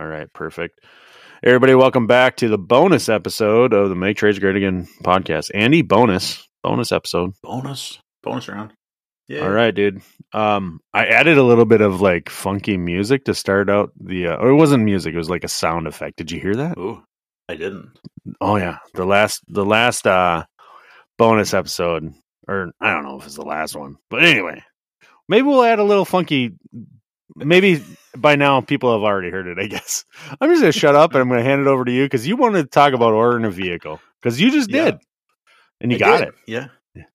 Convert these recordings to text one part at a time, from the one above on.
All right, perfect. Everybody, welcome back to the bonus episode of the Make Trades Great Again podcast. Andy, bonus, bonus episode. Bonus, bonus round. Yeah. All right, dude. Um, I added a little bit of like funky music to start out the. Uh, or it wasn't music; it was like a sound effect. Did you hear that? Oh, I didn't. Oh yeah, the last, the last uh bonus episode, or I don't know if it's the last one, but anyway, maybe we'll add a little funky maybe by now people have already heard it. I guess I'm just gonna shut up and I'm gonna hand it over to you because you wanted to talk about ordering a vehicle because you just did, and you I got did. it. Yeah.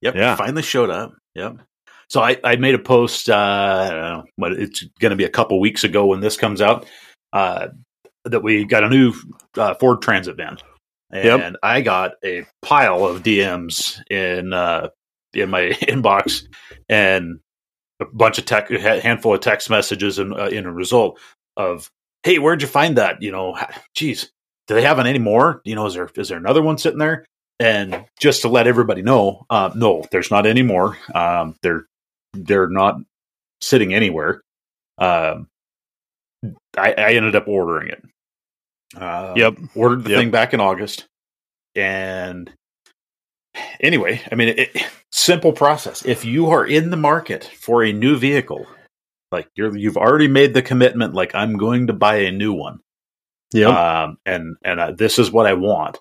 Yep. Yeah. Finally showed up. Yep. So I, I made a post. Uh, I don't know, but it's going to be a couple weeks ago when this comes out. Uh, that we got a new uh, Ford Transit van, and Yep. I got a pile of DMs in uh, in my inbox, and a bunch of tech, a handful of text messages, and uh, in a result of, "Hey, where'd you find that? You know, geez, do they have any more? You know, is there is there another one sitting there?" And just to let everybody know, uh, no, there's not any more. Um, they're they're not sitting anywhere. Um, I, I ended up ordering it. Uh, Yep. ordered the Yep. thing back in August, and anyway, I mean, it, simple process. If you are in the market for a new vehicle, like you're you've already made the commitment, like I'm going to buy a new one, Yeah. um, and and uh, this is what I want.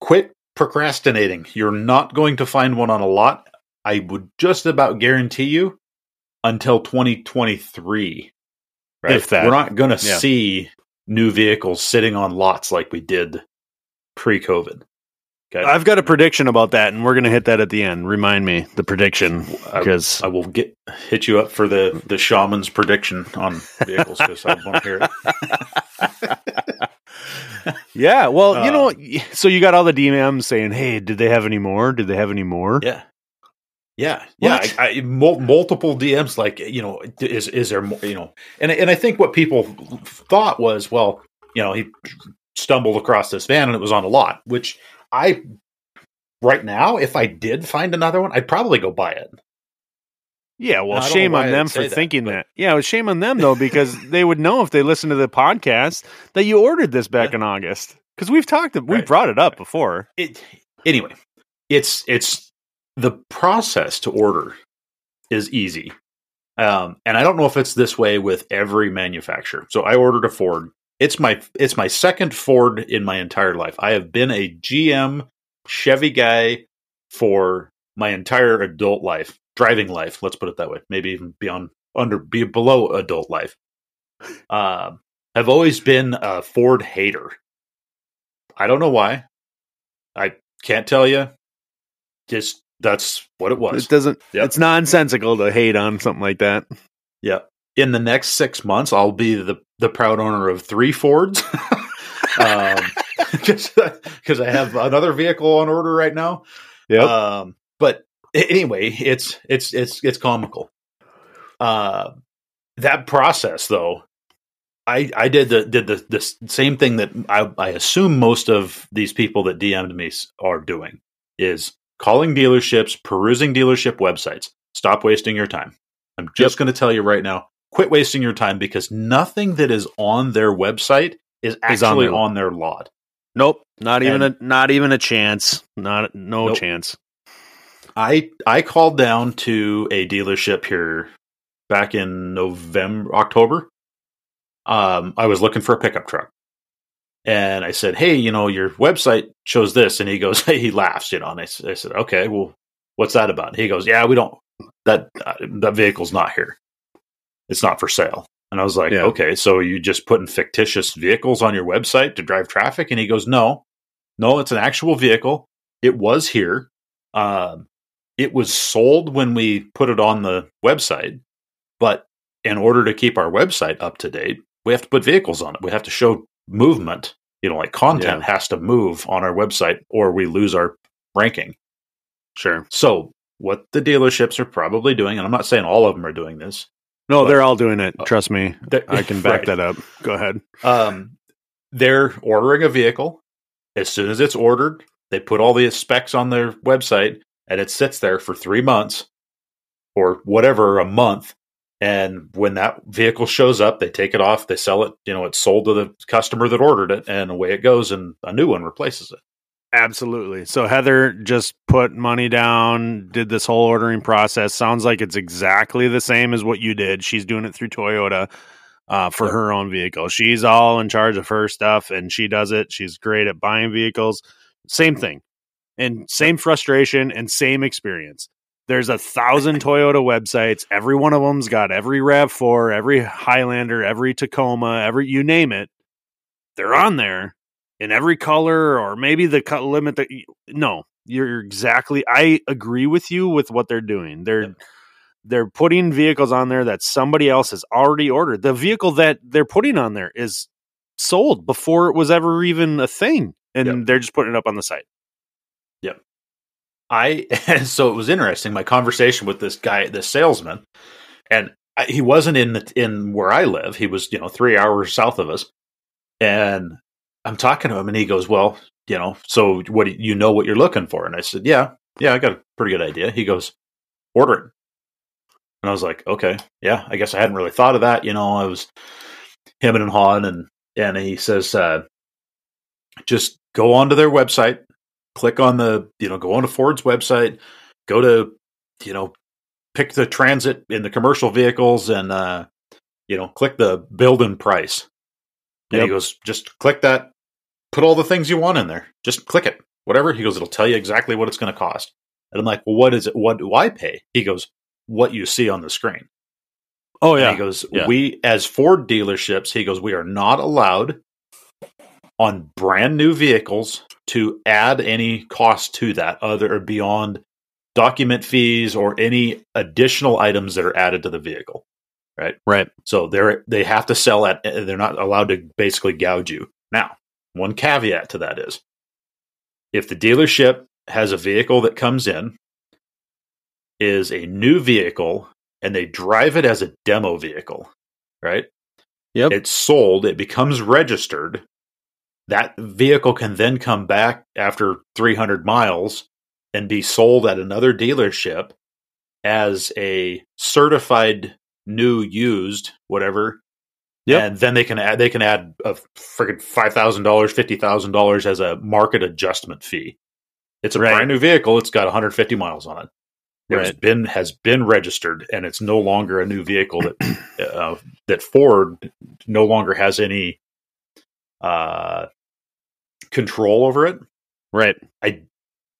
Quit procrastinating. You're not going to find one on a lot. I would just about guarantee you until 2023. Right? If that. We're not going to Yeah. see new vehicles sitting on lots like we did pre-COVID. Okay, I've got a prediction about that, and we're gonna hit that at the end. Remind me the prediction I- because I will get hit you up for the the shaman's prediction on vehicles because I want to hear it. yeah. Well, you Uh, know, so you got all the DMs saying, "Hey, did they have any more? Did they have any more?" Yeah. Yeah, yeah, I, I, mul- multiple DMs. Like, you know, is is there more? You know, and and I think what people thought was, well, you know, he stumbled across this van and it was on a lot. Which I, right now, if I did find another one, I'd probably go buy it. Yeah, well, I don't know shame on them for that, thinking but- that. Yeah, it was shame on them though because they would know if they listened to the podcast that you ordered this back Yeah. in August because we've talked, we Right. brought it up before. It anyway. It's it's the process to order is easy. Um, and I don't know if it's this way with every manufacturer. So I ordered a Ford. It's my it's my second Ford in my entire life. I have been a GM Chevy guy for my entire adult life, driving life. Let's put it that way. Maybe even beyond under be below adult life. Um, I've always been a Ford hater. I don't know why. I can't tell you. Just that's what it was. It doesn't. Yep. It's nonsensical to hate on something like that. Yeah. In the next six months, I'll be the the proud owner of three Fords. um, just because I have another vehicle on order right now. Yep. Um, but anyway, it's it's it's it's comical. Uh, that process, though, I I did the did the the same thing that I I assume most of these people that DM'd me are doing is calling dealerships, perusing dealership websites. Stop wasting your time. I'm just going to tell you right now, quit wasting your time because nothing that is on their website is Is on actually their- on their lot. nope. Not even and- a. Not even a chance. Not no Nope. chance. I I called down to a dealership here back in November, October. Um, I was looking for a pickup truck, and I said, "Hey, you know, your website shows this," and he goes, "Hey," he laughs, you know, and I, I said, "Okay, well, what's that about?" He goes, "Yeah, we don't that uh, that vehicle's not here. It's not for sale." And I was like, Yeah. "Okay, so you just putting fictitious vehicles on your website to drive traffic?" And he goes, "No, no, it's an actual vehicle. It was here. Um, it was sold when we put it on the website, but in order to keep our website up to date, we have to put vehicles on it. We have to show movement. You know, like content has to move on our website, or we lose our ranking." Sure. So, what the dealerships are probably doing, and I'm not saying all of them are doing this. No, But- they're all doing it. Trust me. I can back Right. that up. Go ahead. Um, they're ordering a vehicle. As soon as it's ordered, they put all the specs on their website, and it sits there for three months or whatever a month. And when that vehicle shows up, they take it off, they sell it, you know, it's sold to the customer that ordered it, and away it goes, and a new one replaces it. Absolutely. So Heather just put money down, did this whole ordering process. Sounds like it's exactly the same as what you did. She's doing it through Toyota uh, for Yep. her own vehicle. She's all in charge of her stuff and she does it. She's great at buying vehicles. Same thing. And same frustration and same experience. There's a thousand Toyota websites. Every one of them's got every RAV4, every Highlander, every Tacoma, every you name it. They're on there in every color or maybe the cut limit that you, no you're exactly i agree with you with what they're doing they're Yep. they're putting vehicles on there that somebody else has already ordered the vehicle that they're putting on there is sold before it was ever even a thing and Yep. they're just putting it up on the site yep I so it was interesting my conversation with this guy, this salesman, and I, he wasn't in the in where I live. He was you know three hours south of us, and I'm talking to him, and he goes, "Well, you know, so what you know what you're looking for?" And I said, "Yeah, yeah, I got a pretty good idea." He goes, "Order it," and I was like, "Okay, yeah, I guess I hadn't really thought of that." You know, I was him and Han, and and he says, uh, "Just go onto their website." click on the you know go onto ford's website go to you know pick the transit in the commercial vehicles and uh you know click the build and price and Yep. he goes just click that. Put all the things you want in there. Just click it. Whatever. He goes it'll tell you exactly what it's going to cost. And i'm like well what is it? What do i pay? He goes what you see on the screen. Oh and he goes, Yeah. we as Ford dealerships, he goes, we are not allowed on brand new vehicles to add any cost to that other or beyond document fees or any additional items that are added to the vehicle. Right Right. So they're they have to sell at they're not allowed to basically gouge you. Now, one caveat to that is if the dealership has a vehicle that comes in is a new vehicle and they drive it as a demo vehicle, right? Yep. It's sold, it becomes registered. That vehicle can then come back after 300 miles and be sold at another dealership as a certified new used whatever. Yeah, and then they can add they can add a freaking five thousand dollars fifty thousand dollars as a market adjustment fee. It's a Right. brand new vehicle. It's got 150 miles on it. It's Right. been has been registered and it's no longer a new vehicle that uh, that ford no longer has any uh control over it. Right. I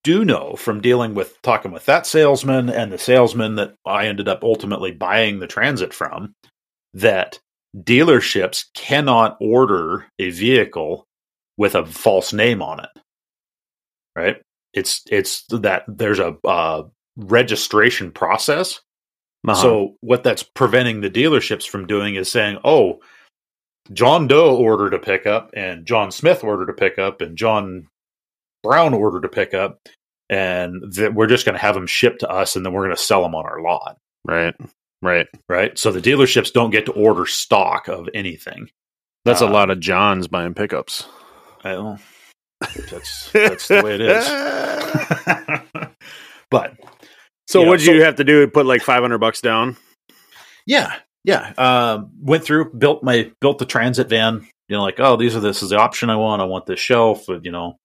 do know from dealing with talking with that salesman and the salesman that I ended up ultimately buying the transit from that dealerships cannot order a vehicle with a false name on it. Right? It's it's that there's a uh, registration process. Uh-huh. So what that's preventing the dealerships from doing is saying, "Oh, John Doe ordered a pickup and John Smith ordered a pickup and John Brown order to pick up, and that we're just going to have them shipped to us and then we're going to sell them on our lot." right right Right? So the dealerships don't get to order stock of anything. that's a Uh, lot of johns buying pickups Well, that's that's the way it is. but so what did so- you have to do put like 500 bucks down Yeah, yeah. Um, went through, built my built the transit van. You know, like oh, these are this is the option I want. I want this shelf. You know,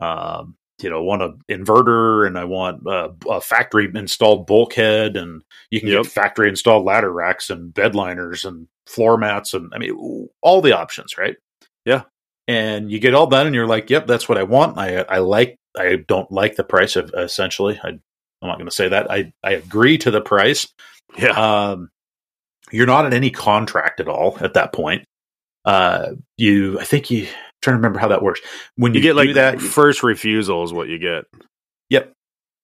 um, you know, want an inverter, and I want uh, a factory installed bulkhead, and you can Yep. get factory installed ladder racks and bed liners and floor mats, and I mean all the options, right? Yeah. And you get all done, and you're like, "Yep, that's what I want." I I like. I don't like the price of essentially. I, I'm not going to say that. I I agree to the price yeah um, you're not in any contract at all at that point. Uh, you, I think you trying to remember how that works. When you you, get like that, first refusal is what you get yep,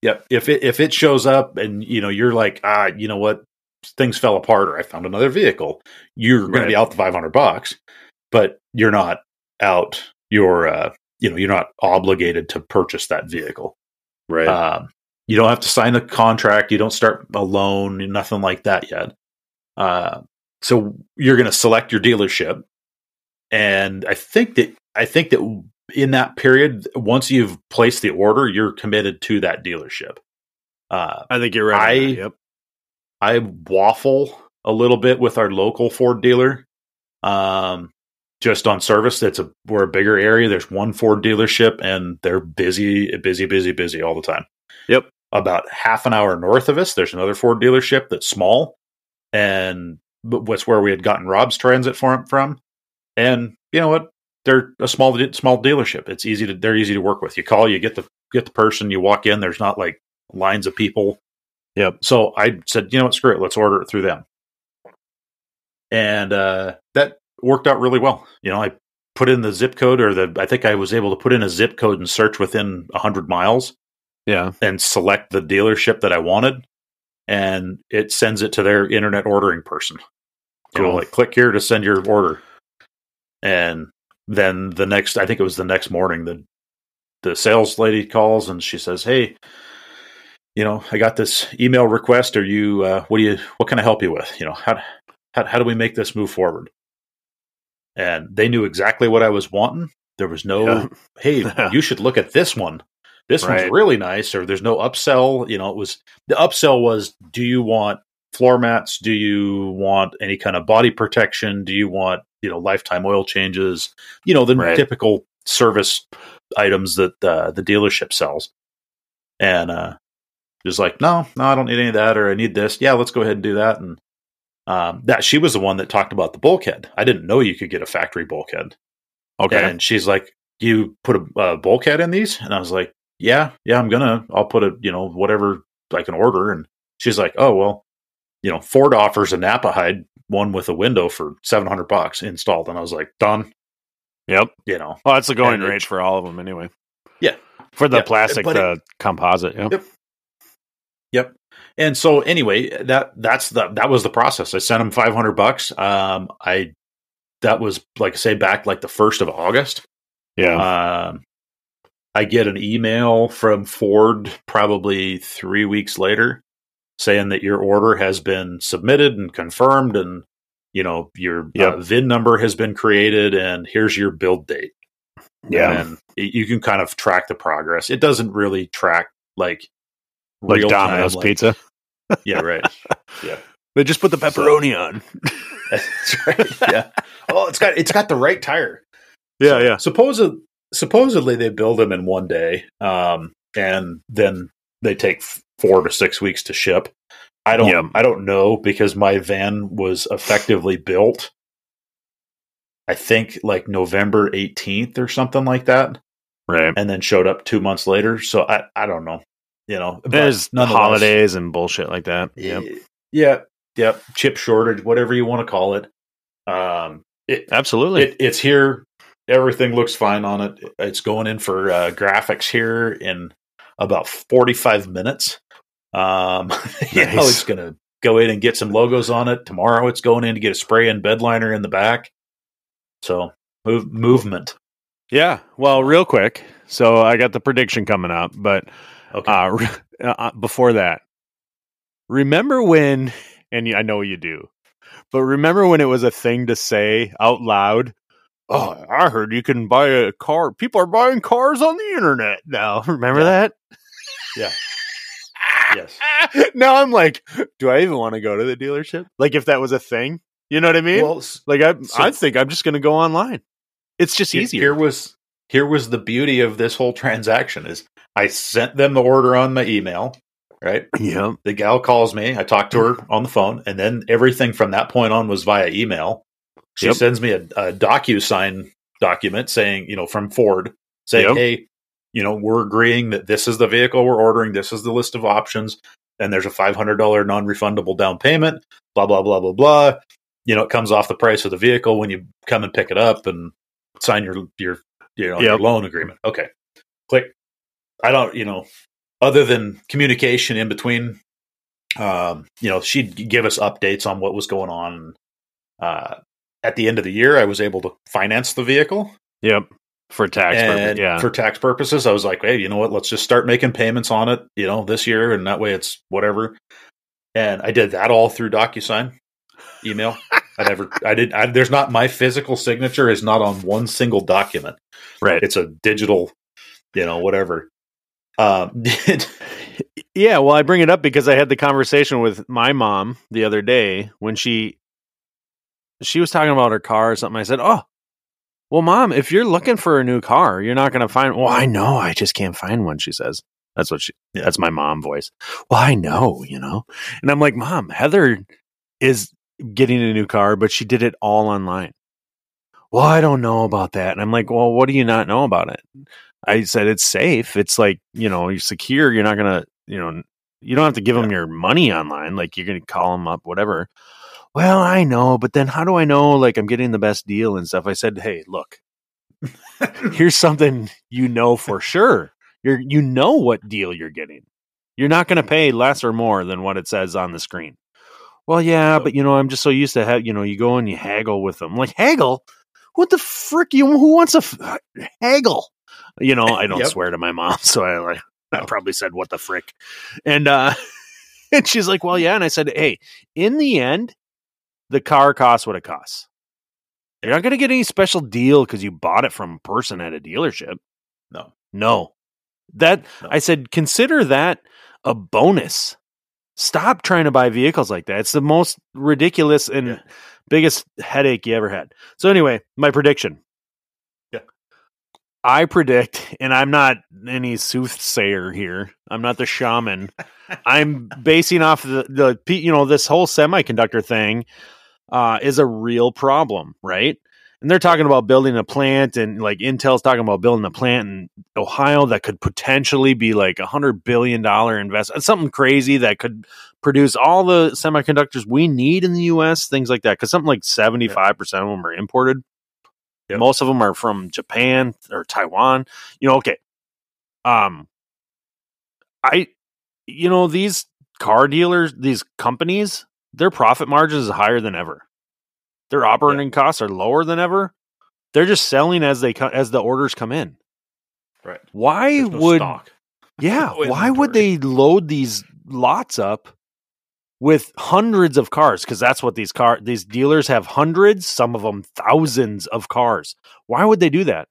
yep. If it if it shows up and you know you're like ah, you know what, things fell apart or I found another vehicle, you're going to be out the five hundred bucks, but you're not out. Your uh, you know you're not obligated to purchase that vehicle. right Um, you don't have to sign a contract. You don't start a loan, nothing like that yet. Uh, so you're going to select your dealership, and I think that I think that in that period, once you've placed the order, you're committed to that dealership. Uh, i think you're right I- that, yep I waffle a little bit with our local Ford dealer. Um, just on service, that's a we're a bigger area. There's one Ford dealership, and they're busy, busy, busy, busy all the time. Yep. About half an hour north of us, there's another Ford dealership that's small, and what's where we had gotten Rob's transit from. From, and you know what? They're a small small dealership. It's easy to they're easy to work with. You call, you get the get the person, you walk in. There's not like lines of people. Yep. So I said, you know what, screw it, let's order it through them. And uh, that worked out really well. You know, I put in the zip code, or the I think I was able to put in a zip code and search within hundred miles. Yeah. And select the dealership that I wanted, and it sends it to their internet ordering person. You know, Cool. like click here to send your order, and then the next, I think it was the next morning, the the sales lady calls and she says, "Hey, you know, I got this email request. Are you? Uh, what do you? What can I help you with? You know, how how how do we make this move forward?" And they knew exactly what I was wanting. There was no, Yeah. "Hey, you should look at this one. This Right. one's really nice." Or there's no upsell. You know, it was the upsell was, "Do you want floor mats? Do you want any kind of body protection? Do you want you know lifetime oil changes? You know, the Right. typical service items that uh, the dealership sells." And uh, just like, no, no, I don't need any of that, or I need this. Yeah, let's go ahead and do that. And um, that she was the one that talked about the bulkhead. I didn't know you could get a factory bulkhead. Okay. And she's like, "You put a, a bulkhead in these?" And I was like, "Yeah, yeah, I'm gonna. I'll put a, you know, whatever I can order." And she's like, "Oh well, you know, Ford offers a Knapheide one with a window for seven hundred bucks installed." And I was like, "Done." Yep. You know, Well, that's the going it- rate for all of them anyway. Yeah. For the Yeah, plastic, but it- the composite. Yep. Yep. Yep. And so anyway, that that's the that was the process. I sent him five hundred bucks. Um, I that was like I say back like the first of August. Yeah. Um, I get an email from Ford probably three weeks later saying that your order has been submitted and confirmed, and you know your Yep. uh, VIN number has been created, and here's your build date. yeah. and y- you can kind of track the progress. It doesn't really track like like real time, Domino's like- pizza. Yeah, right. Yeah. They just put the pepperoni on. That's right. Yeah. Oh, it's got it's got the right tire. Yeah, yeah. Supposedly, supposedly they build them in one day, um, and then they take four to six weeks to ship. I don't. Yeah. I don't know because my van was effectively built. I think like November eighteenth or something like that, Right. and then showed up two months later. So I I don't know. You know, There's holidays and bullshit like that. Yep. Yeah, yeah, chip shortage, whatever you want to call it. Um, it, Absolutely. it it's here. Everything looks fine on it. It's going in for uh, graphics here in about forty five minutes. Um, you know, it's gonna go in and get some logos on it tomorrow. It's going in to get a spray and bed liner in the back. So move movement. yeah. Well, real quick. So I got the prediction coming up, but Okay. uh, re- uh, before that, remember when, and I know you do, but remember when it was a thing to say out loud? Oh, I heard you can buy a car. People are buying cars on the internet now. Remember Yeah. that? Yeah. yes. now I'm like, do I even want to go to the dealership? Like, if that was a thing, you know what I mean? Well, like, I, so- I think I'm just going to go online. It's just easier. Here was here was the beauty of this whole transaction is I sent them the order on my email, right? yeah. The gal calls me, I talk to her on the phone, and then everything from that point on was via email. She Yep. sends me a, a DocuSign document saying, you know, from Ford saying, Yep. hey, you know, we're agreeing that this is the vehicle we're ordering, this is the list of options, and there's a five hundred dollar non refundable down payment, blah blah blah blah blah. You know, it comes off the price of the vehicle when you come and pick it up and sign your your you know your loan agreement. Okay, click. I don't, you know, other than communication in between, um, you know, she'd give us updates on what was going on. Uh, at the end of the year, I was able to finance the vehicle, Yep. For tax purposes. Yeah. for tax purposes, I was like, hey, you know what? Let's just start making payments on it, you know, this year, and that way it's whatever. And I did that all through DocuSign email. I never, I did. I, there's not my physical signature is not on one single document. right. It's a digital, you know, whatever. Um, Yeah, well, I bring it up because I had the conversation with my mom the other day when she she was talking about her car or something. I said, "Oh, well, mom, if you're looking for a new car, you're not going to find." Well, I know, I just can't find one. She says, "That's what she. Yeah. That's my mom voice." Well, I know, you know, and I'm like, "Mom, Heather is getting a new car, but she did it all online." Well, I don't know about that, and I'm like, "Well, what do you not know about it?" I said, "It's safe. It's like you know, you're secure. You're not gonna." you know, you don't have to give them your money online. Like you're going to call them up, whatever. Well, I know, but then how do I know like I'm getting the best deal and stuff? I said, hey, look, here's something you know for sure. You're you know what deal you're getting. You're not going to pay less or more than what it says on the screen. Well, yeah, but you know, I'm just so used to have you know, you go and you haggle with them. Like haggle, what the frick? You who wants a f- haggle? You know, I don't Yep. swear to my mom, so I like I probably said what the frick, and uh, and she's like, well, yeah, and I said, hey, in the end, the car costs what it costs. You're not going to get any special deal because you bought it from a person at a dealership. No. No. That No. I said consider that a bonus. Stop trying to buy vehicles like that. It's the most ridiculous and Yeah. biggest headache you ever had. So anyway, my prediction. Yeah. I predict, and I'm not any soothsayer here. I'm not the shaman. I'm basing off the the you know this whole semiconductor thing uh, is a real problem, right? And they're talking about building a plant, and like Intel's talking about building a plant in Ohio that could potentially be like a hundred billion dollar investment, something crazy that could produce all the semiconductors we need in the U.S. Things like that, because something like seventy five percent of them are imported. Yep. Most of them are from Japan or Taiwan. You know, okay. Um, I, you know, these car dealers, these companies, their profit margins is higher than ever. Their operating costs are lower than ever. They're just selling as they co- as the orders come in. Right. Why no would stock. yeah? No why would they load these lots up with hundreds of cars? Because that's what these car these dealers have hundreds, some of them thousands of cars. Why would they do that?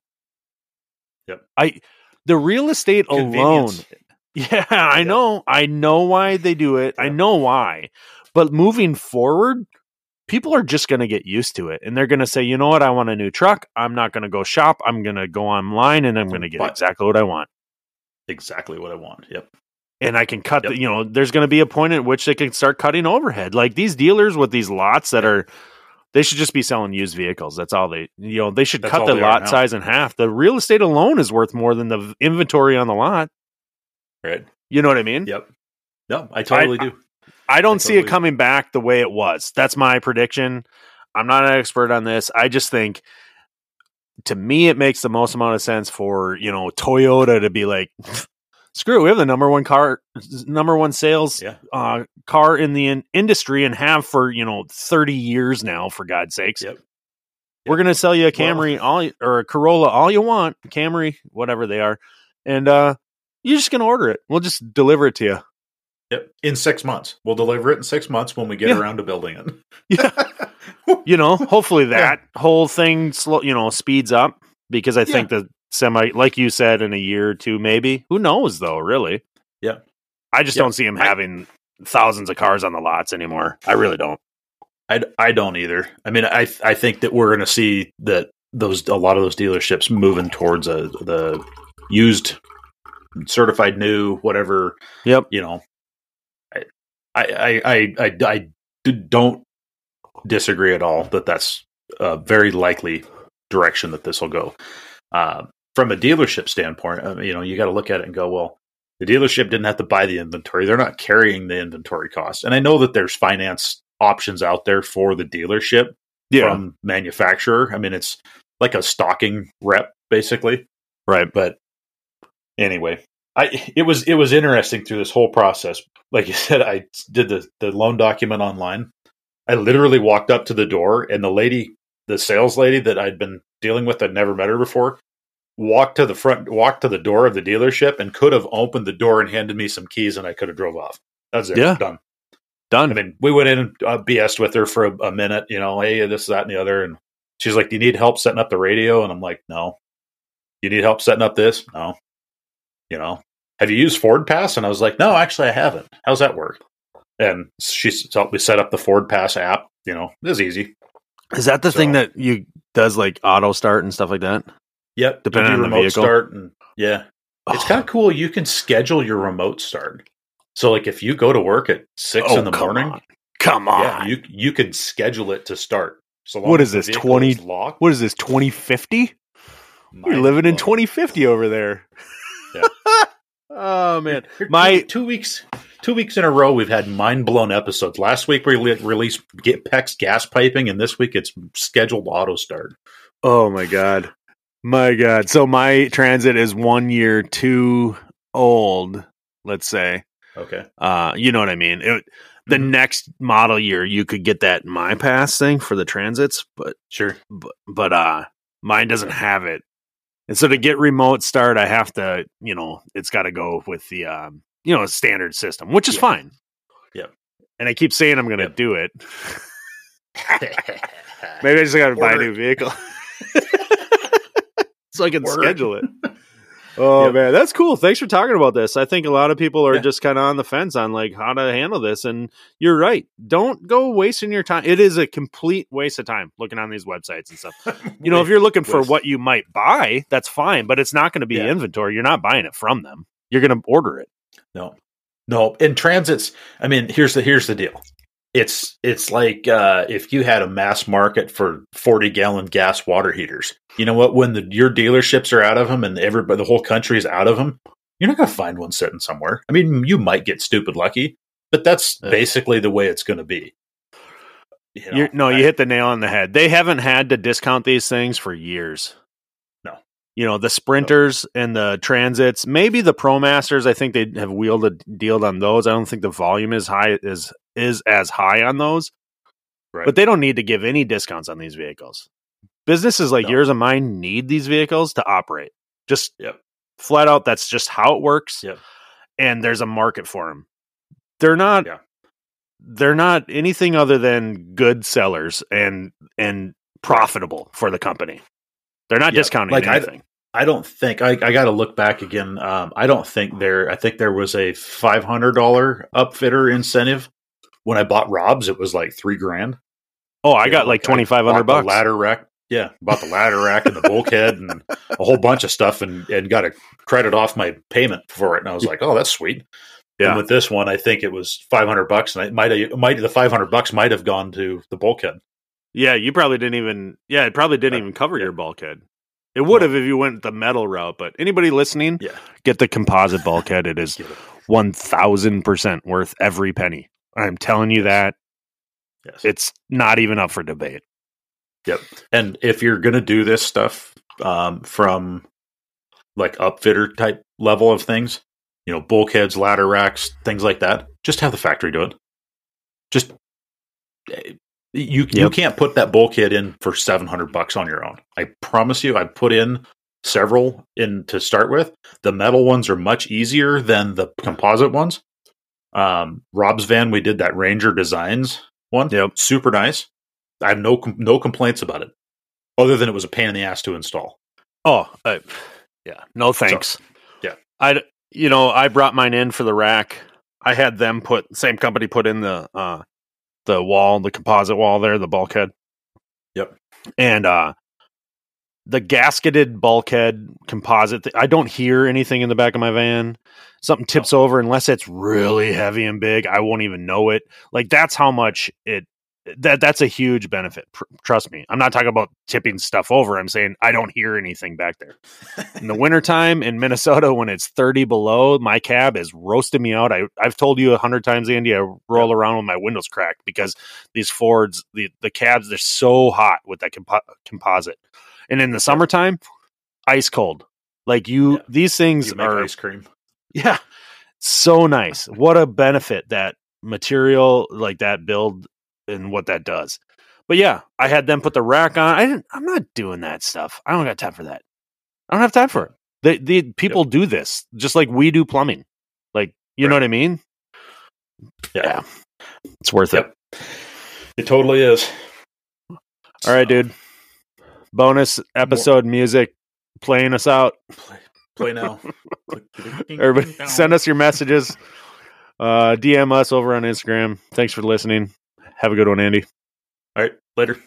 Yep. I the real estate alone. Yeah, I Yeah. know. I know why they do it. I know why. But moving forward, people are just going to get used to it and they're going to say, "You know what? I want a new truck. I'm not going to go shop. I'm going to go online and I'm going to get But- exactly what I want." Exactly what I want. Yep. and I can cut. Yep. The, you know, there's going to be a point at which they can start cutting overhead. Like these dealers with these lots that are, they should just be selling used vehicles. That's all they. You know, they should That's cut the lot size in half. The real estate alone is worth more than the inventory on the lot. Right. You know what I mean? Yep. No, I totally I- do. I don't I see it coming back the way it was. That's my prediction. I'm not an expert on this. I just think to me it makes the most amount of sense for, you know, Toyota to be like screw, it, we have the number one car number one sales Yeah. uh, car in the in- industry and have for, you know, 30 years now for God's sakes. Yep. We're going to sell you a Camry all or a Corolla all you want, Camry, whatever they are. And uh you're just going to order it. We'll just deliver it to you. Yep. In six months. We'll deliver it in six months when we get Yeah. around to building it. Yeah. you know, hopefully that whole thing slow, you know, speeds up because I think the semi, like you said, in a year or two, maybe. Who knows, though? Really? Yeah. I just Yeah. don't see him I- having thousands of cars on the lots anymore. I really don't. I, I don't either. I mean, I I think that we're going to see that those a lot of those dealerships moving towards a the used, certified new, whatever. Yep. You know, I I I, I, don't disagree at all that that's a very likely direction that this will go. Uh, from a dealership standpoint, uh, you know, you got to look at it and go, well, the dealership didn't have to buy the inventory; they're not carrying the inventory cost. And I know that there's finance options out there for the dealership from manufacturer. I mean, it's like a stocking rep, basically. right. But anyway, I it was it was interesting through this whole process. Like you said, I did the the loan document online. I literally walked up to the door, and the lady, the sales lady that I'd been dealing with, I'd never met her before, walked to the front, walked to the door of the dealership, and could have opened the door and handed me some keys, and I could have drove off. That's it. Yeah. Done. Done. I mean, we went in and uh, BS'd with her for a, a minute, you know, hey, this, that, and the other. And she's like, Do you need help setting up the radio? And I'm like, No. You need help setting up this? No. You know, have you used Ford Pass? And I was like, no, actually, I haven't. How's that work? And she helped me set up the Ford Pass app. You know, it was easy. Is that the So- thing that you does like auto start and stuff like that? Yep, Depending on the remote vehicle? start, and yeah, it's Oh. kind of cool. You can schedule your remote start. So, like, if you go to work at six Oh, in the come morning, on. Come on. yeah, you you could schedule it to start. So long What is this, 20 is locked. what is this? Twenty fifty? You're Mind living in twenty fifty over there. Yeah. oh man, my two, two weeks two weeks in a row we've had mind blown episodes. Last week we re- released get Pex gas piping, and this week it's scheduled auto start. oh my god, my god. So my transit is one year too old. Let's say. Okay, Uh, you know what I mean. It, the Mhm. next model year, you could get that my pass thing for the transits, but sure. but, but uh mine doesn't have it and so to get remote start i have to you know it's got to go with the um you know standard system which is Yeah. fine Yep. and i keep saying i'm gonna Yep. do it maybe i just gotta buy a new vehicle so i can schedule it oh Yep. man that's cool thanks for talking about this i think a lot of people are Yeah. just kind of on the fence on like how to handle this and you're right don't go wasting your time it is a complete waste of time looking on these websites and stuff you know, if you're looking for what you might buy, that's fine, but it's not going to be Yeah. inventory. You're not buying it from them. You're going to order it. No, no. In transits, I mean, here's the here's the deal. It's it's like uh, if you had a mass market for forty gallon gas water heaters. You know what? When the your dealerships are out of them and everybody, the whole country is out of them, you're not going to find one sitting somewhere. I mean, you might get stupid lucky, but that's Yeah. basically the way it's going to be. You know, no, I- you hit the nail on the head. They haven't had to discount these things for years. No. You know, the sprinters and the transits, maybe the ProMasters, I think they have wheeled a deal on those. I don't think the volume is high is is as high on those. Right. But they don't need to give any discounts on these vehicles. Businesses like No. yours and mine need these vehicles to operate. Just Yep. flat out, that's just how it works. Yep. And there's a market for them. They're not. Yeah. They're not anything other than good sellers and and profitable for the company. They're not Yeah. discounting Like, I- anything. I don't think I, I got to look back again. Um, I don't think there. I think there was a five hundred dollar upfitter incentive when I bought Rob's. It was like three grand. oh, I You got like twenty five hundred bucks. ladder rack. Yeah, bought the ladder rack and the bulkhead and a whole bunch of stuff, and and got a credit off my payment for it. And I was like, oh, that's sweet. Yeah. And with this one, I think it was five hundred bucks, and it might have might the five hundred bucks might have gone to the bulkhead. Yeah, you probably didn't even. Yeah, it probably didn't Uh, even cover yeah. your bulkhead. It would have if you went the metal route. But anybody listening, Yeah. get the composite bulkhead. It is one thousand percent worth every penny. I'm telling you that Yes. it's not even up for debate. Yep. And if you're going to do this stuff um, from like upfitter type level of things, you know, bulkheads, ladder racks, things like that, just have the factory do it. Just eh, you you can't put that bulkhead in for 700 bucks on your own. I promise you I put in several in to start with. The metal ones are much easier than the composite ones. Um, Rob's van, we did that Ranger Designs one. Yep. super nice. I have no com- no complaints about it, other than it was a pain in the ass to install. Oh, uh, yeah. No thanks. yeah. I you know I brought mine in for the rack. I had them put same company put in the uh the wall, the composite wall there, the bulkhead. Yep. And uh the gasketed bulkhead composite. Th- I don't hear anything in the back of my van. Something tips oh. over unless it's really heavy and big. I won't even know it. Like that's how much it. That that's a huge benefit. Pr- trust me. I'm not talking about tipping stuff over. I'm saying I don't hear anything back there. In the wintertime in Minnesota, when it's 30 below, my cab is roasting me out. I, I've told you a hundred times, Andy, I roll around with my windows cracked because these Fords, the, the cabs, they're so hot with that compo- composite. And in the summertime, ice cold. Like you, Yeah. these things You make are, ice cream. yeah, so nice. What a benefit that material, like that build and what that does. But yeah, I had them put the rack on. I didn't, I'm not doing that stuff. I don't got time for that. I don't have time for it. The, the people do this just like we do plumbing. Like, you know what I mean? Yeah, It's worth Yep. it. it totally is. All right, dude. Bonus episode music playing us out. Play, Play now. Everybody, send us your messages. Uh, DM us over on Instagram. Thanks for listening. Have a good one, Andy. All right. Later.